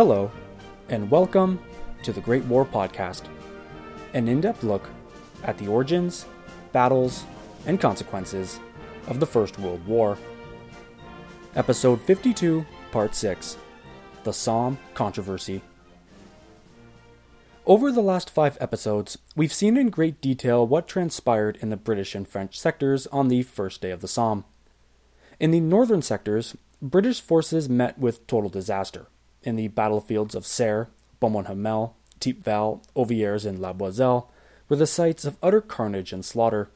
Hello, and welcome to the Great War Podcast, an in depth look at the origins, battles, and consequences of the First World War. Episode 52, Part 6 The Somme Controversy. Over the last five episodes, we've seen in great detail what transpired in the British and French sectors on the first day of the Somme. In the northern sectors, British forces met with total disaster in the battlefields of Serre, Beaumont Hamel, Thiepval, Ovillers, and La Boisselle were the sites of utter carnage and slaughter.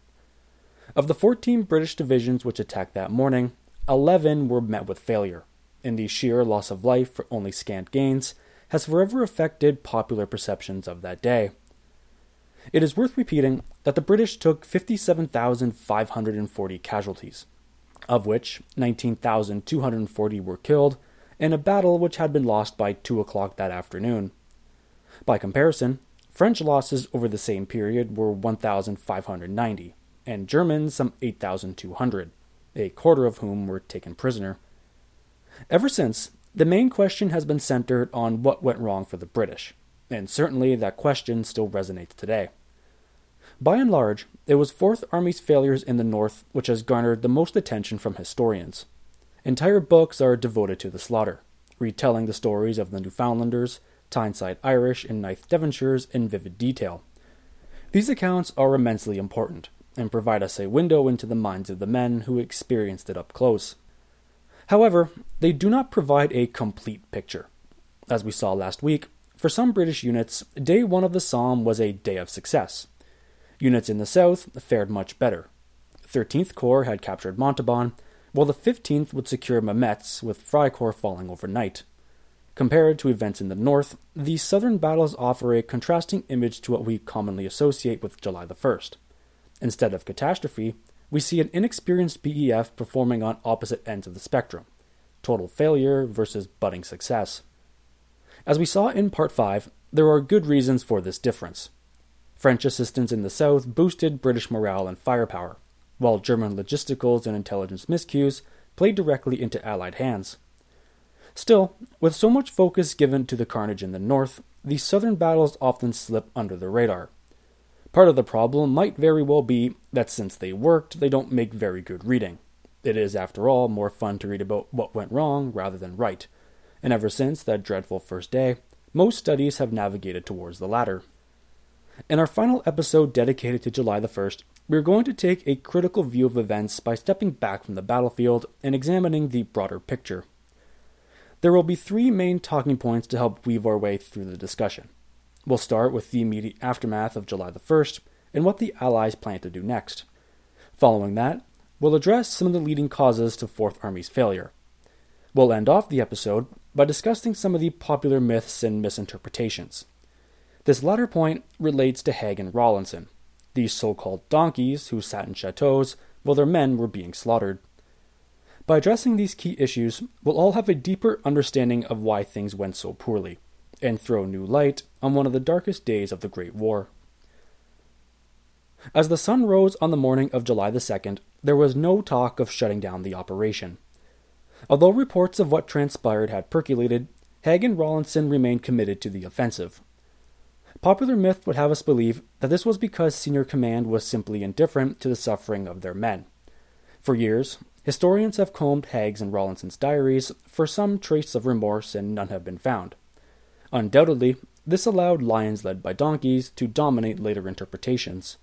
Of the 14 British divisions which attacked that morning, 11 were met with failure, and the sheer loss of life for only scant gains has forever affected popular perceptions of that day. It is worth repeating that the British took 57,540 casualties, of which 19,240 were killed in a battle which had been lost by 2 o'clock that afternoon. By comparison, French losses over the same period were 1,590, and Germans some 8,200, a quarter of whom were taken prisoner. Ever since, the main question has been centered on what went wrong for the British, and certainly that question still resonates today. By and large, it was Fourth Army's failures in the North which has garnered the most attention from historians. Entire books are devoted to the slaughter, retelling the stories of the Newfoundlanders, Tyneside Irish, and Ninth Devonshires in vivid detail. These accounts are immensely important and provide us a window into the minds of the men who experienced it up close. However, they do not provide a complete picture. As we saw last week, for some British units, day one of the Somme was a day of success. Units in the south fared much better. 13th Corps had captured Montauban, while the 15th would secure Mametz, with Fricourt falling overnight. Compared to events in the north, these southern battles offer a contrasting image to what we commonly associate with July the 1st. Instead of catastrophe, we see an inexperienced BEF performing on opposite ends of the spectrum total failure versus budding success. As we saw in Part 5, there are good reasons for this difference. French assistance in the south boosted British morale and firepower, while German logisticals and intelligence miscues played directly into Allied hands. Still, with so much focus given to the carnage in the north, these southern battles often slip under the radar. Part of the problem might very well be that since they worked, they don't make very good reading. It is, after all, more fun to read about what went wrong rather than right. And ever since that dreadful first day, most studies have navigated towards the latter. In our final episode dedicated to July the 1st, we are going to take a critical view of events by stepping back from the battlefield and examining the broader picture. There will be three main talking points to help weave our way through the discussion. We'll start with the immediate aftermath of July the 1st and what the Allies plan to do next. Following that, we'll address some of the leading causes to Fourth Army's failure. We'll end off the episode by discussing some of the popular myths and misinterpretations. This latter point relates to Haig and Rawlinson, these so called donkeys who sat in chateaus while their men were being slaughtered. By addressing these key issues, we'll all have a deeper understanding of why things went so poorly and throw new light on one of the darkest days of the Great War. As the sun rose on the morning of July the 2nd, there was no talk of shutting down the operation. Although reports of what transpired had percolated, Haig and Rawlinson remained committed to the offensive. Popular myth would have us believe that this was because senior command was simply indifferent to the suffering of their men. For years, historians have combed Haig's and Rawlinson's diaries for some trace of remorse, and none have been found. Undoubtedly, this allowed lions led by donkeys to dominate later interpretations.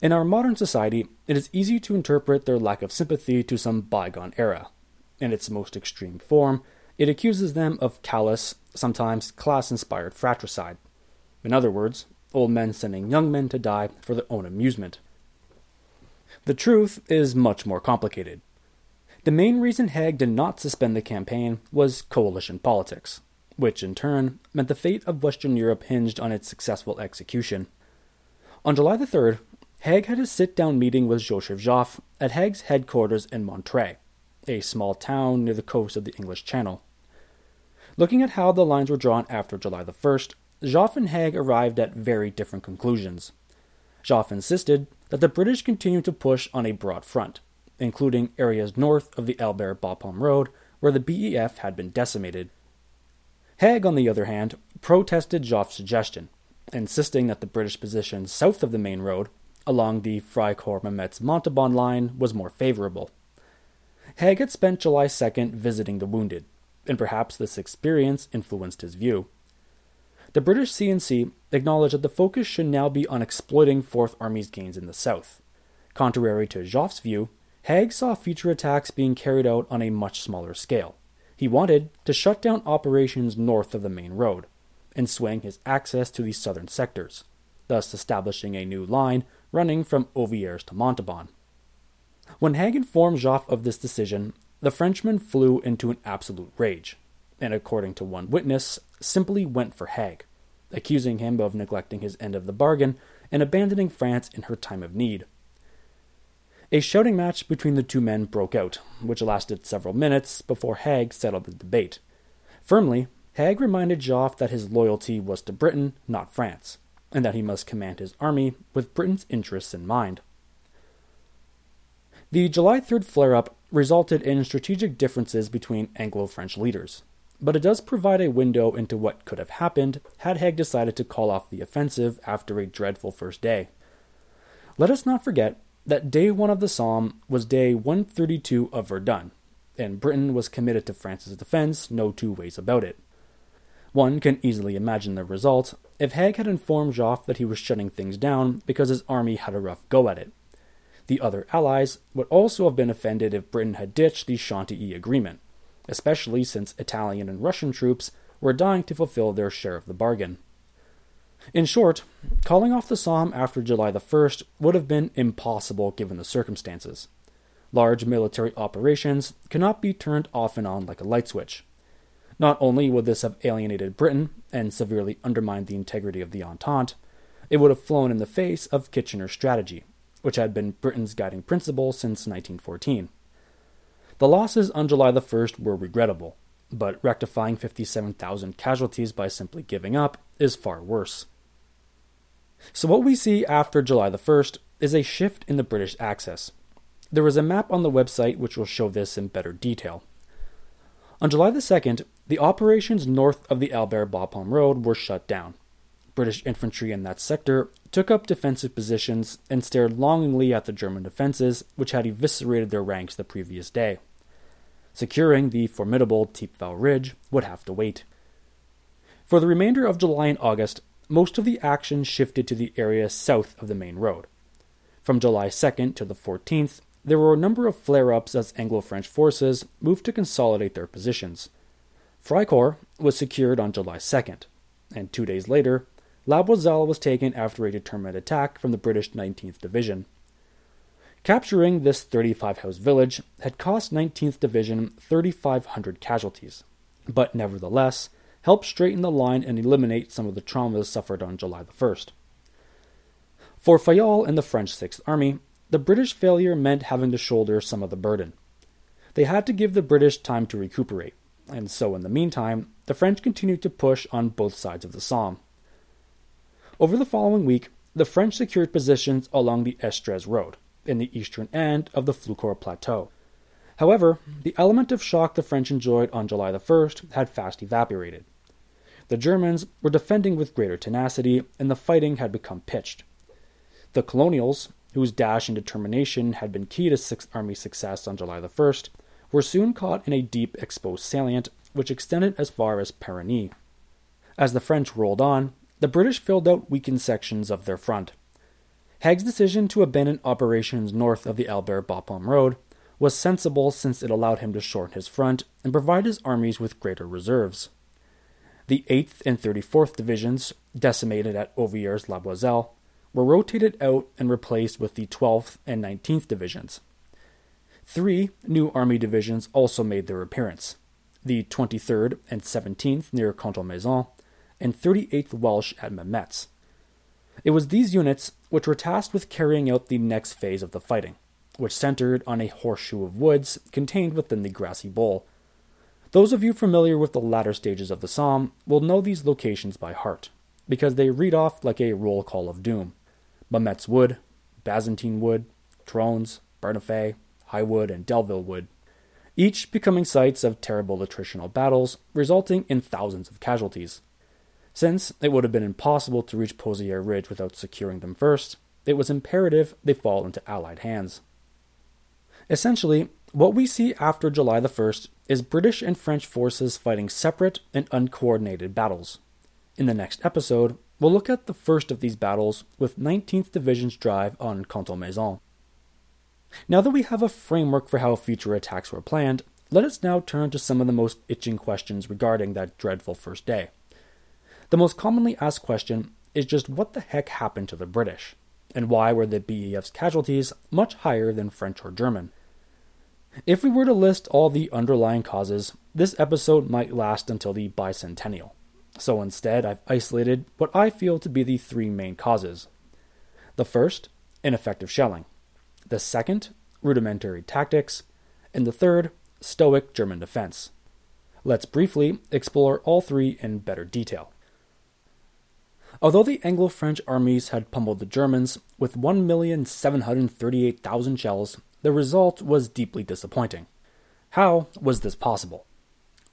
In our modern society, it is easy to interpret their lack of sympathy to some bygone era. In its most extreme form, it accuses them of callous, sometimes class inspired fratricide. In other words, old men sending young men to die for their own amusement. The truth is much more complicated. The main reason Haig did not suspend the campaign was coalition politics which in turn meant the fate of Western Europe hinged on its successful execution. On July the 3rd, Haig had a sit down meeting with Joseph Joffre at Haig's headquarters in Montreuil, a small town near the coast of the English Channel. Looking at how the lines were drawn after July the 1st, Joffre and Haig arrived at very different conclusions. Joffre insisted that the British continued to push on a broad front, including areas north of the Albert Bapaume Road where the BEF had been decimated. Haig, on the other hand, protested Joffre's suggestion, insisting that the British position south of the main road, along the Fricourt Mametz Montauban line, was more favorable. Haig had spent July 2nd visiting the wounded, and perhaps this experience influenced his view. The British CNC acknowledged that the focus should now be on exploiting Fourth Army's gains in the south. Contrary to Joffre's view, Haig saw future attacks being carried out on a much smaller scale. He wanted to shut down operations north of the main road and swing his access to the southern sectors, thus establishing a new line running from Ovillers to Montauban. When Haig informed Joffre of this decision, the Frenchman flew into an absolute rage, and according to one witness, simply went for Haig, accusing him of neglecting his end of the bargain and abandoning France in her time of need. A shouting match between the two men broke out, which lasted several minutes before Haig settled the debate. Firmly, Haig reminded Joffre that his loyalty was to Britain, not France, and that he must command his army with Britain's interests in mind. The July 3rd flare up resulted in strategic differences between Anglo French leaders but it does provide a window into what could have happened had Haig decided to call off the offensive after a dreadful first day. Let us not forget that day one of the Somme was day 132 of Verdun, and Britain was committed to France's defense, no two ways about it. One can easily imagine the result if Haig had informed Joffre that he was shutting things down because his army had a rough go at it. The other allies would also have been offended if Britain had ditched the Chantilly Agreement especially since Italian and Russian troops were dying to fulfill their share of the bargain. In short, calling off the Somme after July the 1st would have been impossible given the circumstances. Large military operations cannot be turned off and on like a light switch. Not only would this have alienated Britain and severely undermined the integrity of the Entente, it would have flown in the face of Kitchener's strategy, which had been Britain's guiding principle since 1914. The losses on July the 1st were regrettable, but rectifying 57,000 casualties by simply giving up is far worse. So, what we see after July the 1st is a shift in the British axis. There is a map on the website which will show this in better detail. On July the 2nd, the operations north of the Albert Bapaume Road were shut down. British infantry in that sector took up defensive positions and stared longingly at the German defenses, which had eviscerated their ranks the previous day. Securing the formidable Thiepval Ridge would have to wait. For the remainder of July and August, most of the action shifted to the area south of the main road. From July 2nd to the 14th, there were a number of flare ups as Anglo French forces moved to consolidate their positions. Fricourt was secured on July 2nd, and two days later, La Boisselle was taken after a determined attack from the British 19th Division. Capturing this 35 house village had cost 19th Division 3,500 casualties, but nevertheless helped straighten the line and eliminate some of the traumas suffered on July the 1st. For Fayolle and the French Sixth Army, the British failure meant having to shoulder some of the burden. They had to give the British time to recuperate, and so in the meantime, the French continued to push on both sides of the Somme. Over the following week, the French secured positions along the Estrées Road, in the eastern end of the Flaucourt Plateau. However, the element of shock the French enjoyed on July the 1st had fast evaporated. The Germans were defending with greater tenacity, and the fighting had become pitched. The colonials, whose dash and determination had been key to Sixth Army success on July the 1st, were soon caught in a deep exposed salient which extended as far as Perigny. As the French rolled on, the British filled out weakened sections of their front. Haig's decision to abandon operations north of the Albert Bapaume Road was sensible since it allowed him to shorten his front and provide his armies with greater reserves. The 8th and 34th Divisions, decimated at Ovillers La Boisselle, were rotated out and replaced with the 12th and 19th Divisions. Three new Army divisions also made their appearance the 23rd and 17th near Contalmaison, and 38th Welsh at Mametz. It was these units which were tasked with carrying out the next phase of the fighting, which centered on a horseshoe of woods contained within the grassy bowl. Those of you familiar with the latter stages of the Somme will know these locations by heart, because they read off like a roll call of doom. Mametz Wood, Bazentin Wood, Trones, Bernafay, Highwood, and Delville Wood. each becoming sites of terrible attritional battles, resulting in thousands of casualties. Since it would have been impossible to reach Pozières Ridge without securing them first, it was imperative they fall into Allied hands. Essentially, what we see after July the 1st is British and French forces fighting separate and uncoordinated battles. In the next episode, we'll look at the first of these battles with 19th Division's drive on Contalmaison. Now that we have a framework for how future attacks were planned, let us now turn to some of the most itching questions regarding that dreadful first day. The most commonly asked question is just what the heck happened to the British, and why were the BEF's casualties much higher than French or German? If we were to list all the underlying causes, this episode might last until the bicentennial. So instead, I've isolated what I feel to be the three main causes. The first, ineffective shelling the second, rudimentary tactics, and the third, stoic German defense. Let's briefly explore all three in better detail. Although the Anglo French armies had pummeled the Germans with 1,738,000 shells, the result was deeply disappointing. How was this possible?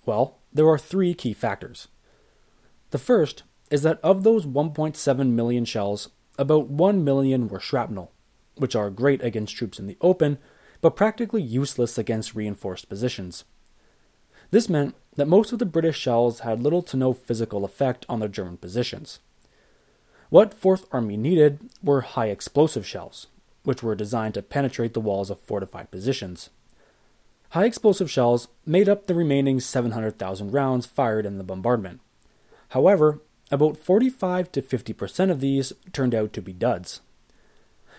Well, there are three key factors. The first is that of those 1.7 million shells, about 1 million were shrapnel, which are great against troops in the open, but practically useless against reinforced positions. This meant that most of the British shells had little to no physical effect on the German positions. What Fourth Army needed were high explosive shells, which were designed to penetrate the walls of fortified positions. High explosive shells made up the remaining 700,000 rounds fired in the bombardment. However, about 45 to 50% of these turned out to be duds.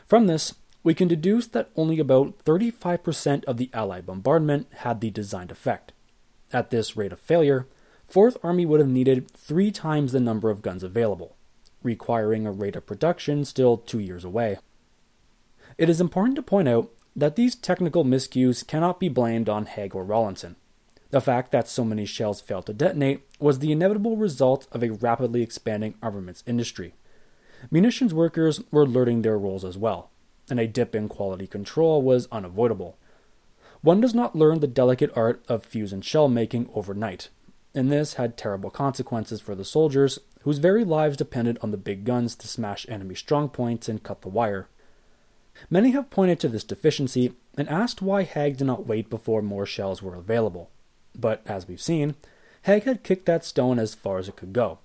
From this, we can deduce that only about 35% of the Allied bombardment had the designed effect. At this rate of failure, Fourth Army would have needed three times the number of guns available, requiring a rate of production still two years away. It is important to point out that these technical miscues cannot be blamed on Haig or Rawlinson. The fact that so many shells failed to detonate was the inevitable result of a rapidly expanding armaments industry. Munitions workers were learning their roles as well, and a dip in quality control was unavoidable. One does not learn the delicate art of fuse and shell making overnight, and this had terrible consequences for the soldiers whose very lives depended on the big guns to smash enemy strong points and cut the wire. Many have pointed to this deficiency and asked why Haig did not wait before more shells were available. But as we've seen, Haig had kicked that stone as far as it could go.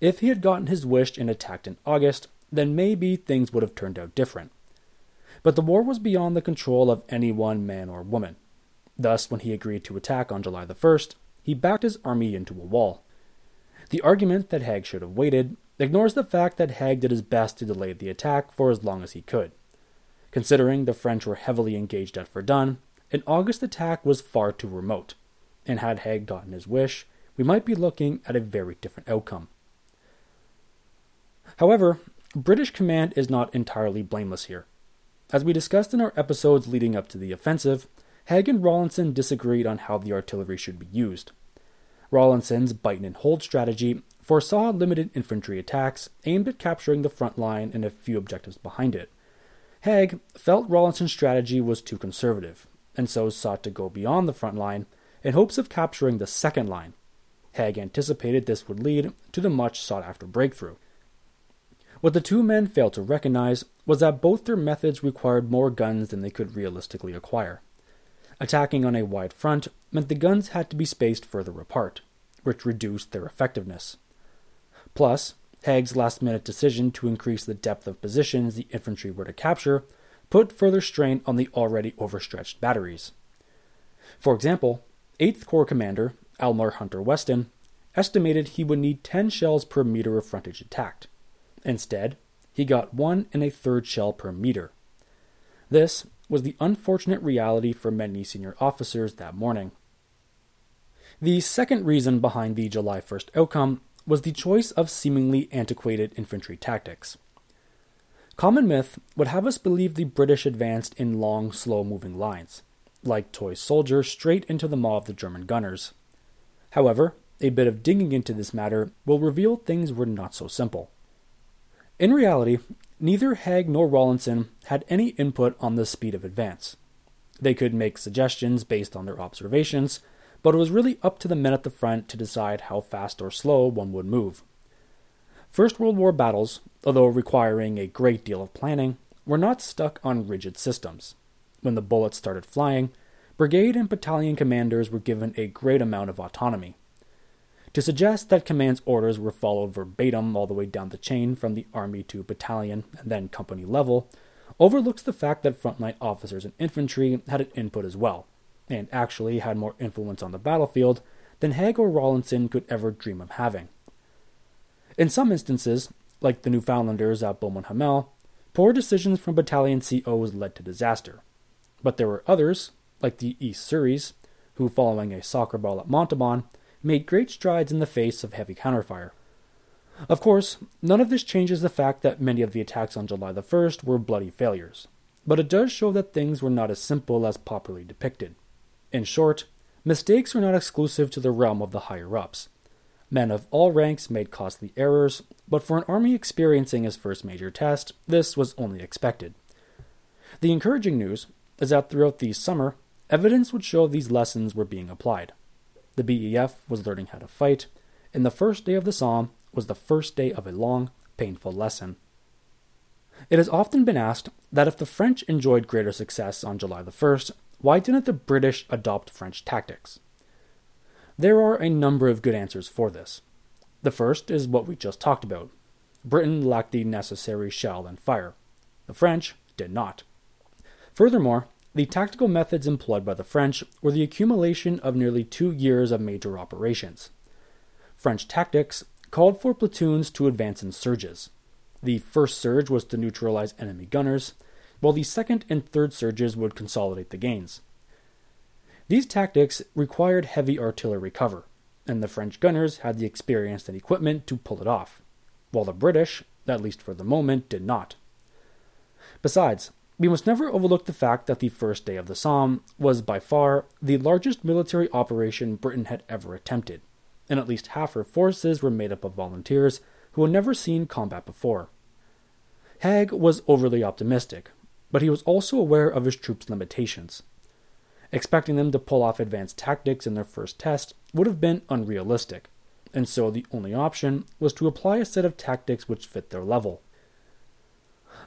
If he had gotten his wish and attacked in August, then maybe things would have turned out different. But the war was beyond the control of any one man or woman. Thus, when he agreed to attack on July the 1st, he backed his army into a wall. The argument that Haig should have waited ignores the fact that Haig did his best to delay the attack for as long as he could. Considering the French were heavily engaged at Verdun, an August attack was far too remote, and had Haig gotten his wish, we might be looking at a very different outcome. However, British command is not entirely blameless here. As we discussed in our episodes leading up to the offensive, Haig and Rawlinson disagreed on how the artillery should be used. Rawlinson's bite and hold strategy foresaw limited infantry attacks aimed at capturing the front line and a few objectives behind it. Haig felt Rawlinson's strategy was too conservative, and so sought to go beyond the front line in hopes of capturing the second line. Haig anticipated this would lead to the much sought after breakthrough. What the two men failed to recognize was that both their methods required more guns than they could realistically acquire. Attacking on a wide front meant the guns had to be spaced further apart, which reduced their effectiveness. Plus, Haig's last minute decision to increase the depth of positions the infantry were to capture put further strain on the already overstretched batteries. For example, 8th Corps Commander Aylmer Hunter Weston estimated he would need 10 shells per meter of frontage attacked. Instead, he got one and a third shell per meter. This was the unfortunate reality for many senior officers that morning. The second reason behind the July 1st outcome was the choice of seemingly antiquated infantry tactics. Common myth would have us believe the British advanced in long, slow moving lines, like toy soldiers straight into the maw of the German gunners. However, a bit of digging into this matter will reveal things were not so simple. In reality, neither Haig nor Rawlinson had any input on the speed of advance. They could make suggestions based on their observations, but it was really up to the men at the front to decide how fast or slow one would move. First World War battles, although requiring a great deal of planning, were not stuck on rigid systems. When the bullets started flying, brigade and battalion commanders were given a great amount of autonomy. To suggest that command's orders were followed verbatim all the way down the chain from the army to battalion and then company level overlooks the fact that frontline officers and infantry had an input as well, and actually had more influence on the battlefield than Haig or Rawlinson could ever dream of having. In some instances, like the Newfoundlanders at Beaumont Hamel, poor decisions from battalion COs led to disaster. But there were others, like the East Surreys, who, following a soccer ball at Montauban, made great strides in the face of heavy counterfire. Of course, none of this changes the fact that many of the attacks on July the 1st were bloody failures, but it does show that things were not as simple as popularly depicted. In short, mistakes were not exclusive to the realm of the higher ups. Men of all ranks made costly errors, but for an army experiencing its first major test, this was only expected. The encouraging news is that throughout the summer, evidence would show these lessons were being applied. The BEF was learning how to fight, and the first day of the Somme was the first day of a long, painful lesson. It has often been asked that if the French enjoyed greater success on July the 1st, why didn't the British adopt French tactics? There are a number of good answers for this. The first is what we just talked about. Britain lacked the necessary shell and fire. The French did not. Furthermore, the tactical methods employed by the French were the accumulation of nearly two years of major operations. French tactics called for platoons to advance in surges. The first surge was to neutralize enemy gunners, while the second and third surges would consolidate the gains. These tactics required heavy artillery cover, and the French gunners had the experience and equipment to pull it off, while the British, at least for the moment, did not. Besides, we must never overlook the fact that the first day of the Somme was by far the largest military operation Britain had ever attempted, and at least half her forces were made up of volunteers who had never seen combat before. Haig was overly optimistic, but he was also aware of his troops' limitations. Expecting them to pull off advanced tactics in their first test would have been unrealistic, and so the only option was to apply a set of tactics which fit their level.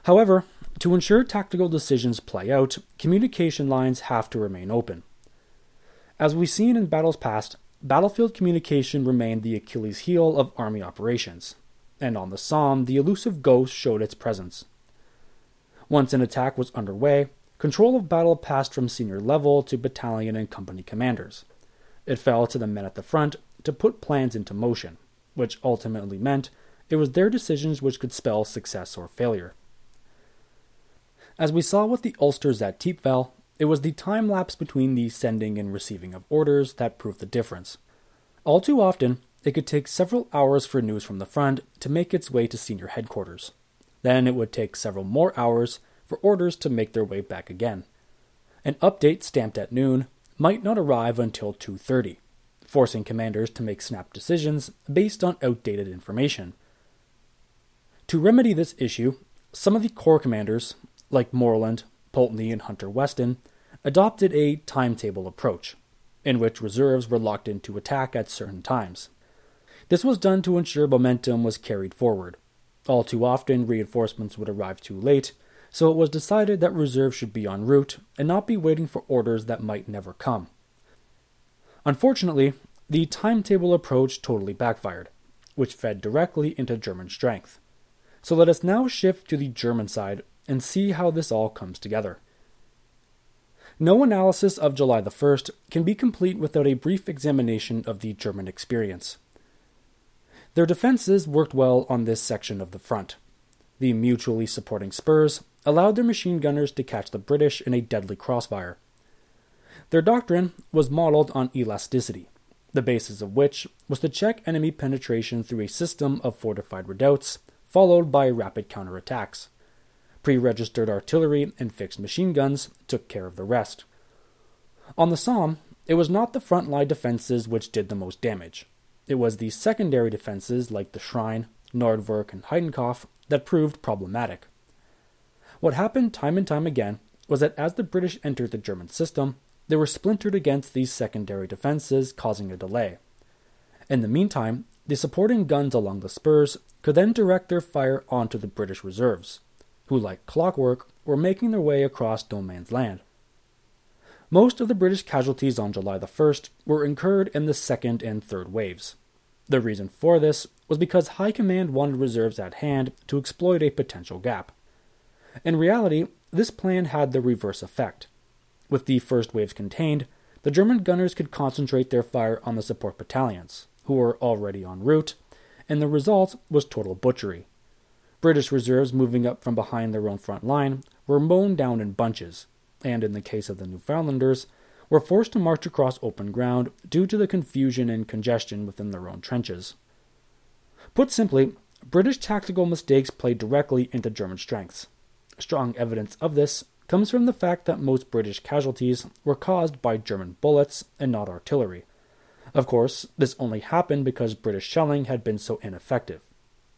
However, to ensure tactical decisions play out, communication lines have to remain open. As we've seen in battles past, battlefield communication remained the Achilles heel of army operations, and on the Somme, the elusive ghost showed its presence. Once an attack was underway, control of battle passed from senior level to battalion and company commanders. It fell to the men at the front to put plans into motion, which ultimately meant it was their decisions which could spell success or failure. As we saw with the Ulsters at Thiepval, it was the time lapse between the sending and receiving of orders that proved the difference. All too often, it could take several hours for news from the front to make its way to senior headquarters. Then it would take several more hours for orders to make their way back again. An update stamped at noon might not arrive until 2:30, forcing commanders to make snap decisions based on outdated information. To remedy this issue, some of the corps commanders like Morland, Pulteney, and Hunter Weston, adopted a timetable approach, in which reserves were locked into attack at certain times. This was done to ensure momentum was carried forward. All too often, reinforcements would arrive too late, so it was decided that reserves should be en route and not be waiting for orders that might never come. Unfortunately, the timetable approach totally backfired, which fed directly into German strength. So let us now shift to the German side and see how this all comes together. No analysis of July the 1st can be complete without a brief examination of the German experience. Their defenses worked well on this section of the front. The mutually supporting spurs allowed their machine gunners to catch the British in a deadly crossfire. Their doctrine was modeled on elasticity, the basis of which was to check enemy penetration through a system of fortified redoubts, followed by rapid counterattacks. Pre registered artillery and fixed machine guns took care of the rest. On the Somme, it was not the front line defenses which did the most damage. It was the secondary defenses like the Shrine, Nordwerk, and Heidenkopf that proved problematic. What happened time and time again was that as the British entered the German system, they were splintered against these secondary defenses, causing a delay. In the meantime, the supporting guns along the spurs could then direct their fire onto the British reserves, who, like clockwork, were making their way across no man's land. Most of the British casualties on July the 1st were incurred in the second and third waves. The reason for this was because High Command wanted reserves at hand to exploit a potential gap. In reality, this plan had the reverse effect. With the first waves contained, the German gunners could concentrate their fire on the support battalions, who were already en route, and the result was total butchery. British reserves moving up from behind their own front line were mown down in bunches, and in the case of the Newfoundlanders, were forced to march across open ground due to the confusion and congestion within their own trenches. Put simply, British tactical mistakes played directly into German strengths. Strong evidence of this comes from the fact that most British casualties were caused by German bullets and not artillery. Of course, this only happened because British shelling had been so ineffective.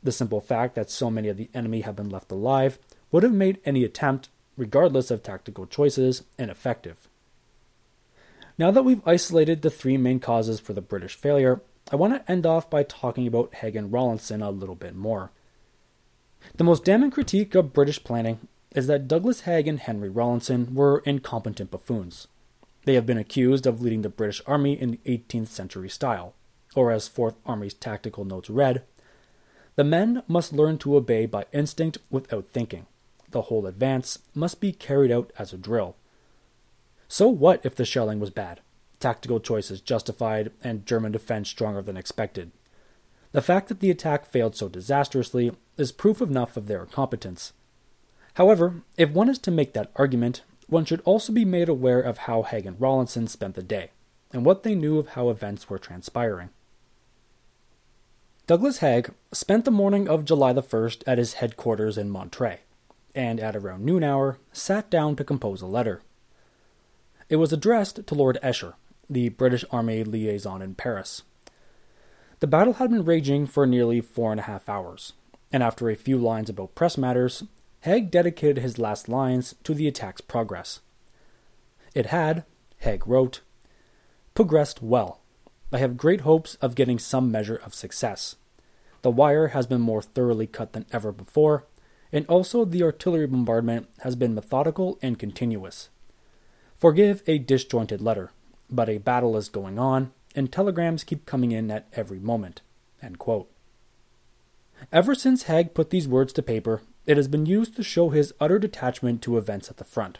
The simple fact that so many of the enemy had been left alive would have made any attempt, regardless of tactical choices, ineffective. Now that we've isolated the three main causes for the British failure, I want to end off by talking about Haig and Rawlinson a little bit more. The most damning critique of British planning is that Douglas Haig and Henry Rawlinson were incompetent buffoons. They have been accused of leading the British Army in the 18th century style, or as Fourth Army's tactical notes read, the men must learn to obey by instinct without thinking. The whole advance must be carried out as a drill. So what if the shelling was bad, tactical choices justified, and German defense stronger than expected? The fact that the attack failed so disastrously is proof enough of their incompetence. However, if one is to make that argument, one should also be made aware of how Haig and Rawlinson spent the day, and what they knew of how events were transpiring. Douglas Haig spent the morning of July the 1st at his headquarters in Montreuil, and at around noon hour sat down to compose a letter. It was addressed to Lord Esher, the British Army liaison in Paris. The battle had been raging for nearly four and a half hours, and after a few lines about press matters, Haig dedicated his last lines to the attack's progress. It had, Haig wrote, progressed well. I have great hopes of getting some measure of success. The wire has been more thoroughly cut than ever before, and also the artillery bombardment has been methodical and continuous. Forgive a disjointed letter, but a battle is going on, and telegrams keep coming in at every moment. Ever since Haig put these words to paper, it has been used to show his utter detachment to events at the front.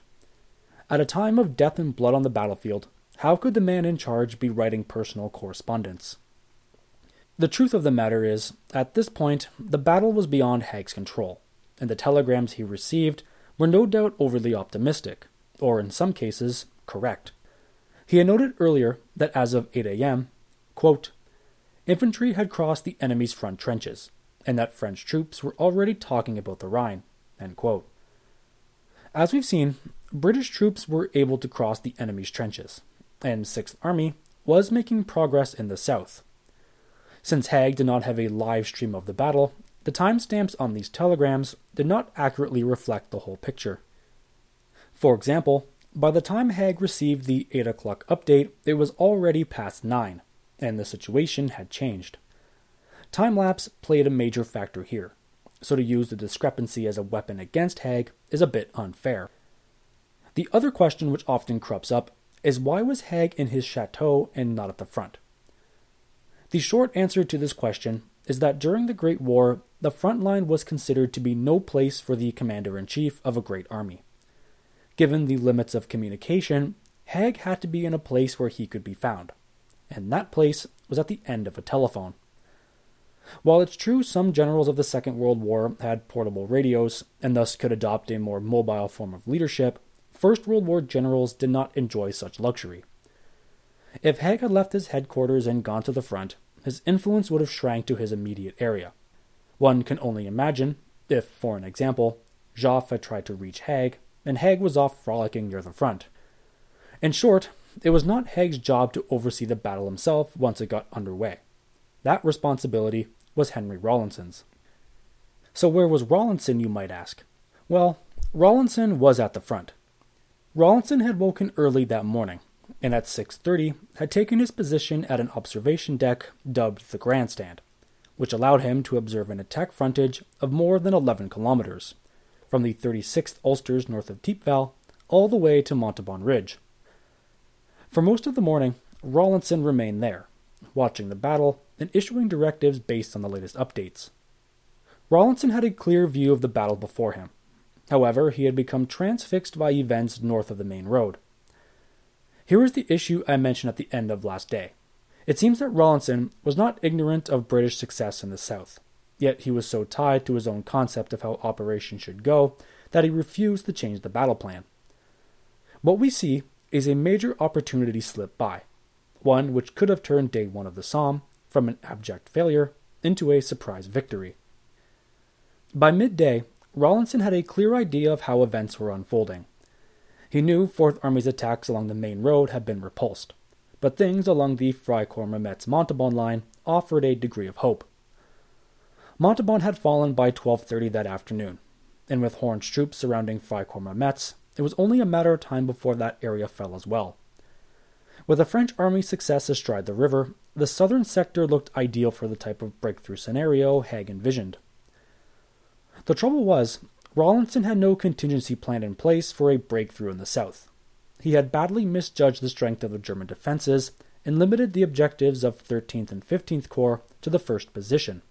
At a time of death and blood on the battlefield, how could the man in charge be writing personal correspondence? The truth of the matter is, at this point, the battle was beyond Haig's control, and the telegrams he received were no doubt overly optimistic, or in some cases, correct. He had noted earlier that as of 8 a.m., quote, infantry had crossed the enemy's front trenches, and that French troops were already talking about the Rhine. As we've seen, British troops were able to cross the enemy's trenches, and Sixth Army was making progress in the south. Since Haig did not have a live stream of the battle, the timestamps on these telegrams did not accurately reflect the whole picture. For example, by the time Haig received the 8 o'clock update, it was already past 9, and the situation had changed. Time lapse played a major factor here, so to use the discrepancy as a weapon against Haig is a bit unfair. The other question which often crops up is why was Haig in his chateau and not at the front? The short answer to this question is that during the Great War, the front line was considered to be no place for the commander in chief of a great army. Given the limits of communication, Haig had to be in a place where he could be found, and that place was at the end of a telephone. While it's true some generals of the Second World War had portable radios and thus could adopt a more mobile form of leadership, First World War generals did not enjoy such luxury. If Haig had left his headquarters and gone to the front, his influence would have shrank to his immediate area. One can only imagine if, for an example, Joffre had tried to reach Haig and Haig was off frolicking near the front. In short, it was not Haig's job to oversee the battle himself once it got underway. That responsibility was Henry Rawlinson's. So, where was Rawlinson, you might ask? Well, Rawlinson was at the front. Rawlinson had woken early that morning, and at 6:30 had taken his position at an observation deck dubbed the grandstand, which allowed him to observe an attack frontage of more than 11 kilometers, from the 36th Ulsters north of Thiepval all the way to Montauban Ridge. For most of the morning, Rawlinson remained there, watching the battle and issuing directives based on the latest updates. Rawlinson had a clear view of the battle before him. However, he had become transfixed by events north of the main road. Here is the issue I mentioned at the end of last day. It seems that Rawlinson was not ignorant of British success in the South, yet he was so tied to his own concept of how operations should go that he refused to change the battle plan. What we see is a major opportunity slip by, one which could have turned day one of the Somme from an abject failure into a surprise victory. By midday, Rawlinson had a clear idea of how events were unfolding. He knew Fourth Army's attacks along the main road had been repulsed, but things along the Fricourt-Mametz Montauban line offered a degree of hope. Montauban had fallen by 12:30 that afternoon, and with Horne's troops surrounding Fricourt-Mametz, it was only a matter of time before that area fell as well. With the French army's success astride the river, the southern sector looked ideal for the type of breakthrough scenario Haig envisioned. The trouble was, Rawlinson had no contingency plan in place for a breakthrough in the south. He had badly misjudged the strength of the German defenses and limited the objectives of 13th and 15th Corps to the first position.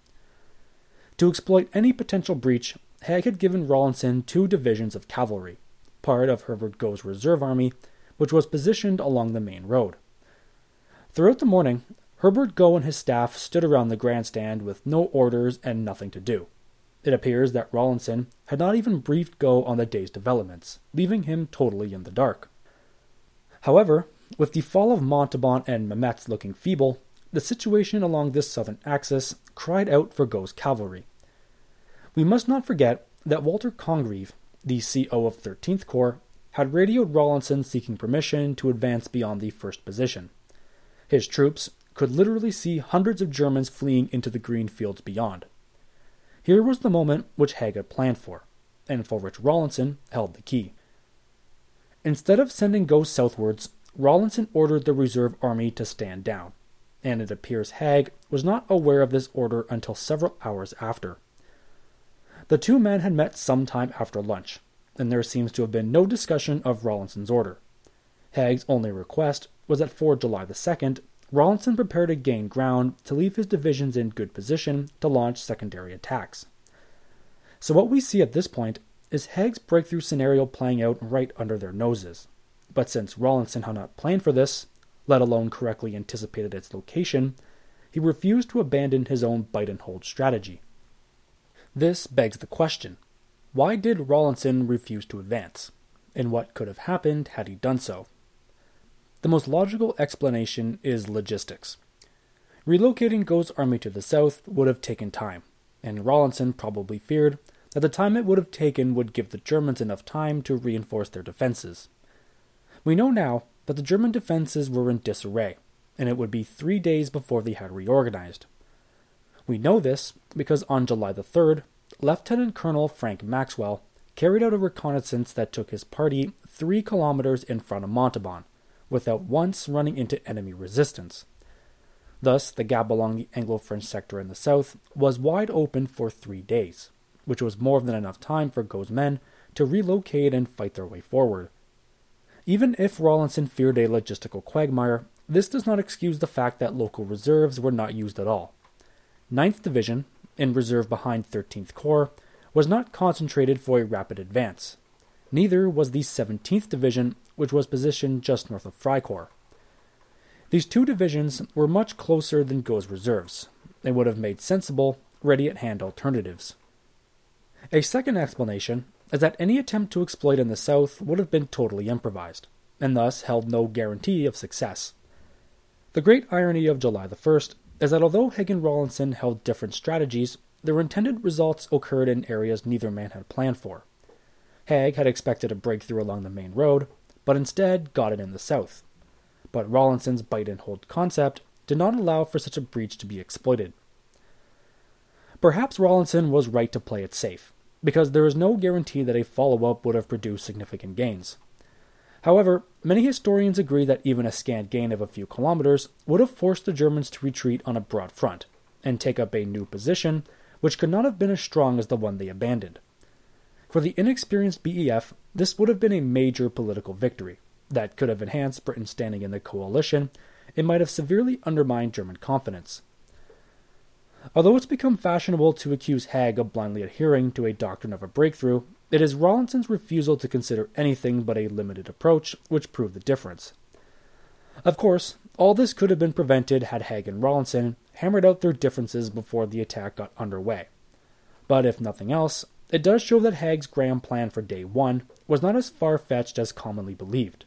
To exploit any potential breach, Haig had given Rawlinson two divisions of cavalry, part of Herbert Gough's reserve army, which was positioned along the main road. Throughout the morning, Herbert Gough and his staff stood around the grandstand with no orders and nothing to do. It appears that Rawlinson had not even briefed Go on the day's developments, leaving him totally in the dark. However, with the fall of Montauban and Mametz looking feeble, the situation along this southern axis cried out for Gough's cavalry. We must not forget that Walter Congreve, the CO of 13th Corps, had radioed Rawlinson seeking permission to advance beyond the first position. His troops could literally see hundreds of Germans fleeing into the green fields beyond. Here was the moment which Haig had planned for, and for which Rawlinson held the key. Instead of sending Gough southwards, Rawlinson ordered the reserve army to stand down, and it appears Haig was not aware of this order until several hours after. The two men had met some time after lunch, and there seems to have been no discussion of Rawlinson's order. Haig's only request was that for July the 2nd, Rawlinson prepared to gain ground to leave his divisions in good position to launch secondary attacks. So, what we see at this point is Haig's breakthrough scenario playing out right under their noses. But since Rawlinson had not planned for this, let alone correctly anticipated its location, he refused to abandon his own bite and hold strategy. This begs the question why did Rawlinson refuse to advance? And what could have happened had he done so? The most logical explanation is logistics. Relocating Gough's army to the south would have taken time, and Rawlinson probably feared that the time it would have taken would give the Germans enough time to reinforce their defenses. We know now that the German defenses were in disarray, and it would be three days before they had reorganized. We know this because on July the 3rd, Lieutenant Colonel Frank Maxwell carried out a reconnaissance that took his party three kilometers in front of Montauban, without once running into enemy resistance. Thus, the gap along the Anglo French sector in the south was wide open for three days, which was more than enough time for Gough's men to relocate and fight their way forward. Even if Rawlinson feared a logistical quagmire, this does not excuse the fact that local reserves were not used at all. 9th Division, in reserve behind 13th Corps, was not concentrated for a rapid advance. Neither was the 17th Division, which was positioned just north of Fricourt. These two divisions were much closer than Go's reserves. They would have made sensible, ready at hand alternatives. A second explanation is that any attempt to exploit in the south would have been totally improvised, and thus held no guarantee of success. The great irony of July the 1st is that although Haig and Rawlinson held different strategies, their intended results occurred in areas neither man had planned for. Haig had expected a breakthrough along the main road, but instead got it in the south. But Rawlinson's bite and hold concept did not allow for such a breach to be exploited. Perhaps Rawlinson was right to play it safe, because there is no guarantee that a follow up would have produced significant gains. However, many historians agree that even a scant gain of a few kilometers would have forced the Germans to retreat on a broad front and take up a new position which could not have been as strong as the one they abandoned. For the inexperienced BEF, this would have been a major political victory that could have enhanced Britain's standing in the coalition. It might have severely undermined German confidence. Although it's become fashionable to accuse Haig of blindly adhering to a doctrine of a breakthrough, it is Rawlinson's refusal to consider anything but a limited approach which proved the difference. Of course, all this could have been prevented had Haig and Rawlinson hammered out their differences before the attack got underway. But if nothing else, it does show that Haig's grand plan for day one was not as far fetched as commonly believed.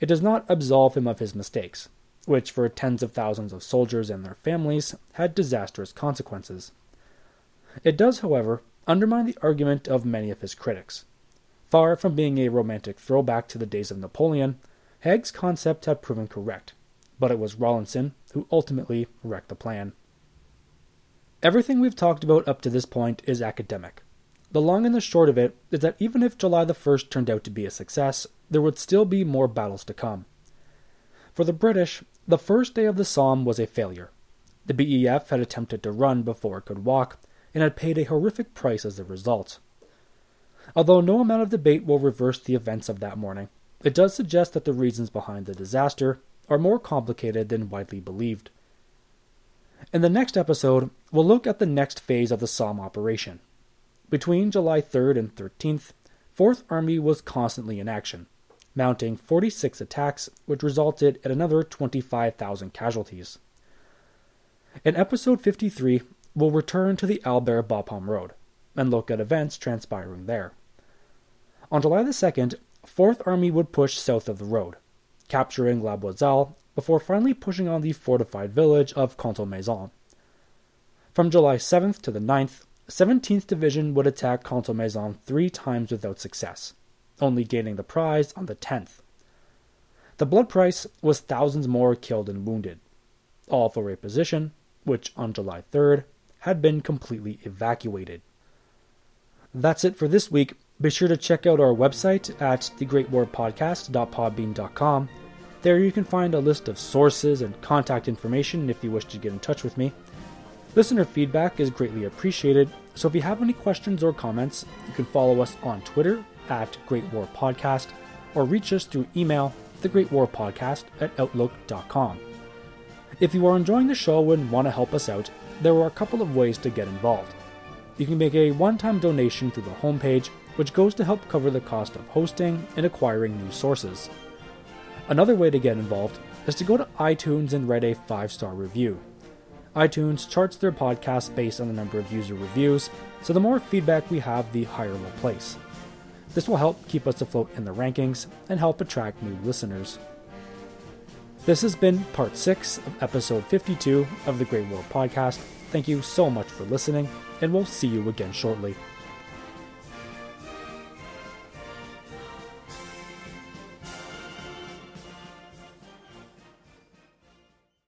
It does not absolve him of his mistakes, which for tens of thousands of soldiers and their families had disastrous consequences. It does, however, undermine the argument of many of his critics. Far from being a romantic throwback to the days of Napoleon, Haig's concept had proven correct, but it was Rawlinson who ultimately wrecked the plan. Everything we've talked about up to this point is academic. The long and the short of it is that even if July the 1st turned out to be a success, there would still be more battles to come. For the British, the first day of the Somme was a failure. The BEF had attempted to run before it could walk, and had paid a horrific price as a result. Although no amount of debate will reverse the events of that morning, it does suggest that the reasons behind the disaster are more complicated than widely believed. In the next episode, we'll look at the next phase of the Somme operation. Between July 3rd and 13th, Fourth Army was constantly in action, mounting 46 attacks, which resulted in another 25,000 casualties. In episode 53, we'll return to the Albert Bapaume Road and look at events transpiring there. On July the 2nd, Fourth Army would push south of the road, capturing La Boisselle before finally pushing on the fortified village of Contalmaison. From July 7th to the 9th, 17th Division would attack Contalmaison three times without success, only gaining the prize on the 10th. The blood price was thousands more killed and wounded, all for a position which on July 3rd had been completely evacuated. That's it for this week. Be sure to check out our website at thegreatwarpodcast.podbean.com. There you can find a list of sources and contact information if you wish to get in touch with me. Listener feedback is greatly appreciated, so if you have any questions or comments, you can follow us on Twitter at Great War Podcast or reach us through email, thegreatwarpodcast at outlook.com. If you are enjoying the show and want to help us out, there are a couple of ways to get involved. You can make a one time donation through the homepage, which goes to help cover the cost of hosting and acquiring new sources. Another way to get involved is to go to iTunes and write a five star review. iTunes charts their podcasts based on the number of user reviews, so the more feedback we have, the higher we'll place. This will help keep us afloat in the rankings and help attract new listeners. This has been part 6 of episode 52 of the Great War Podcast. Thank you so much for listening, and we'll see you again shortly.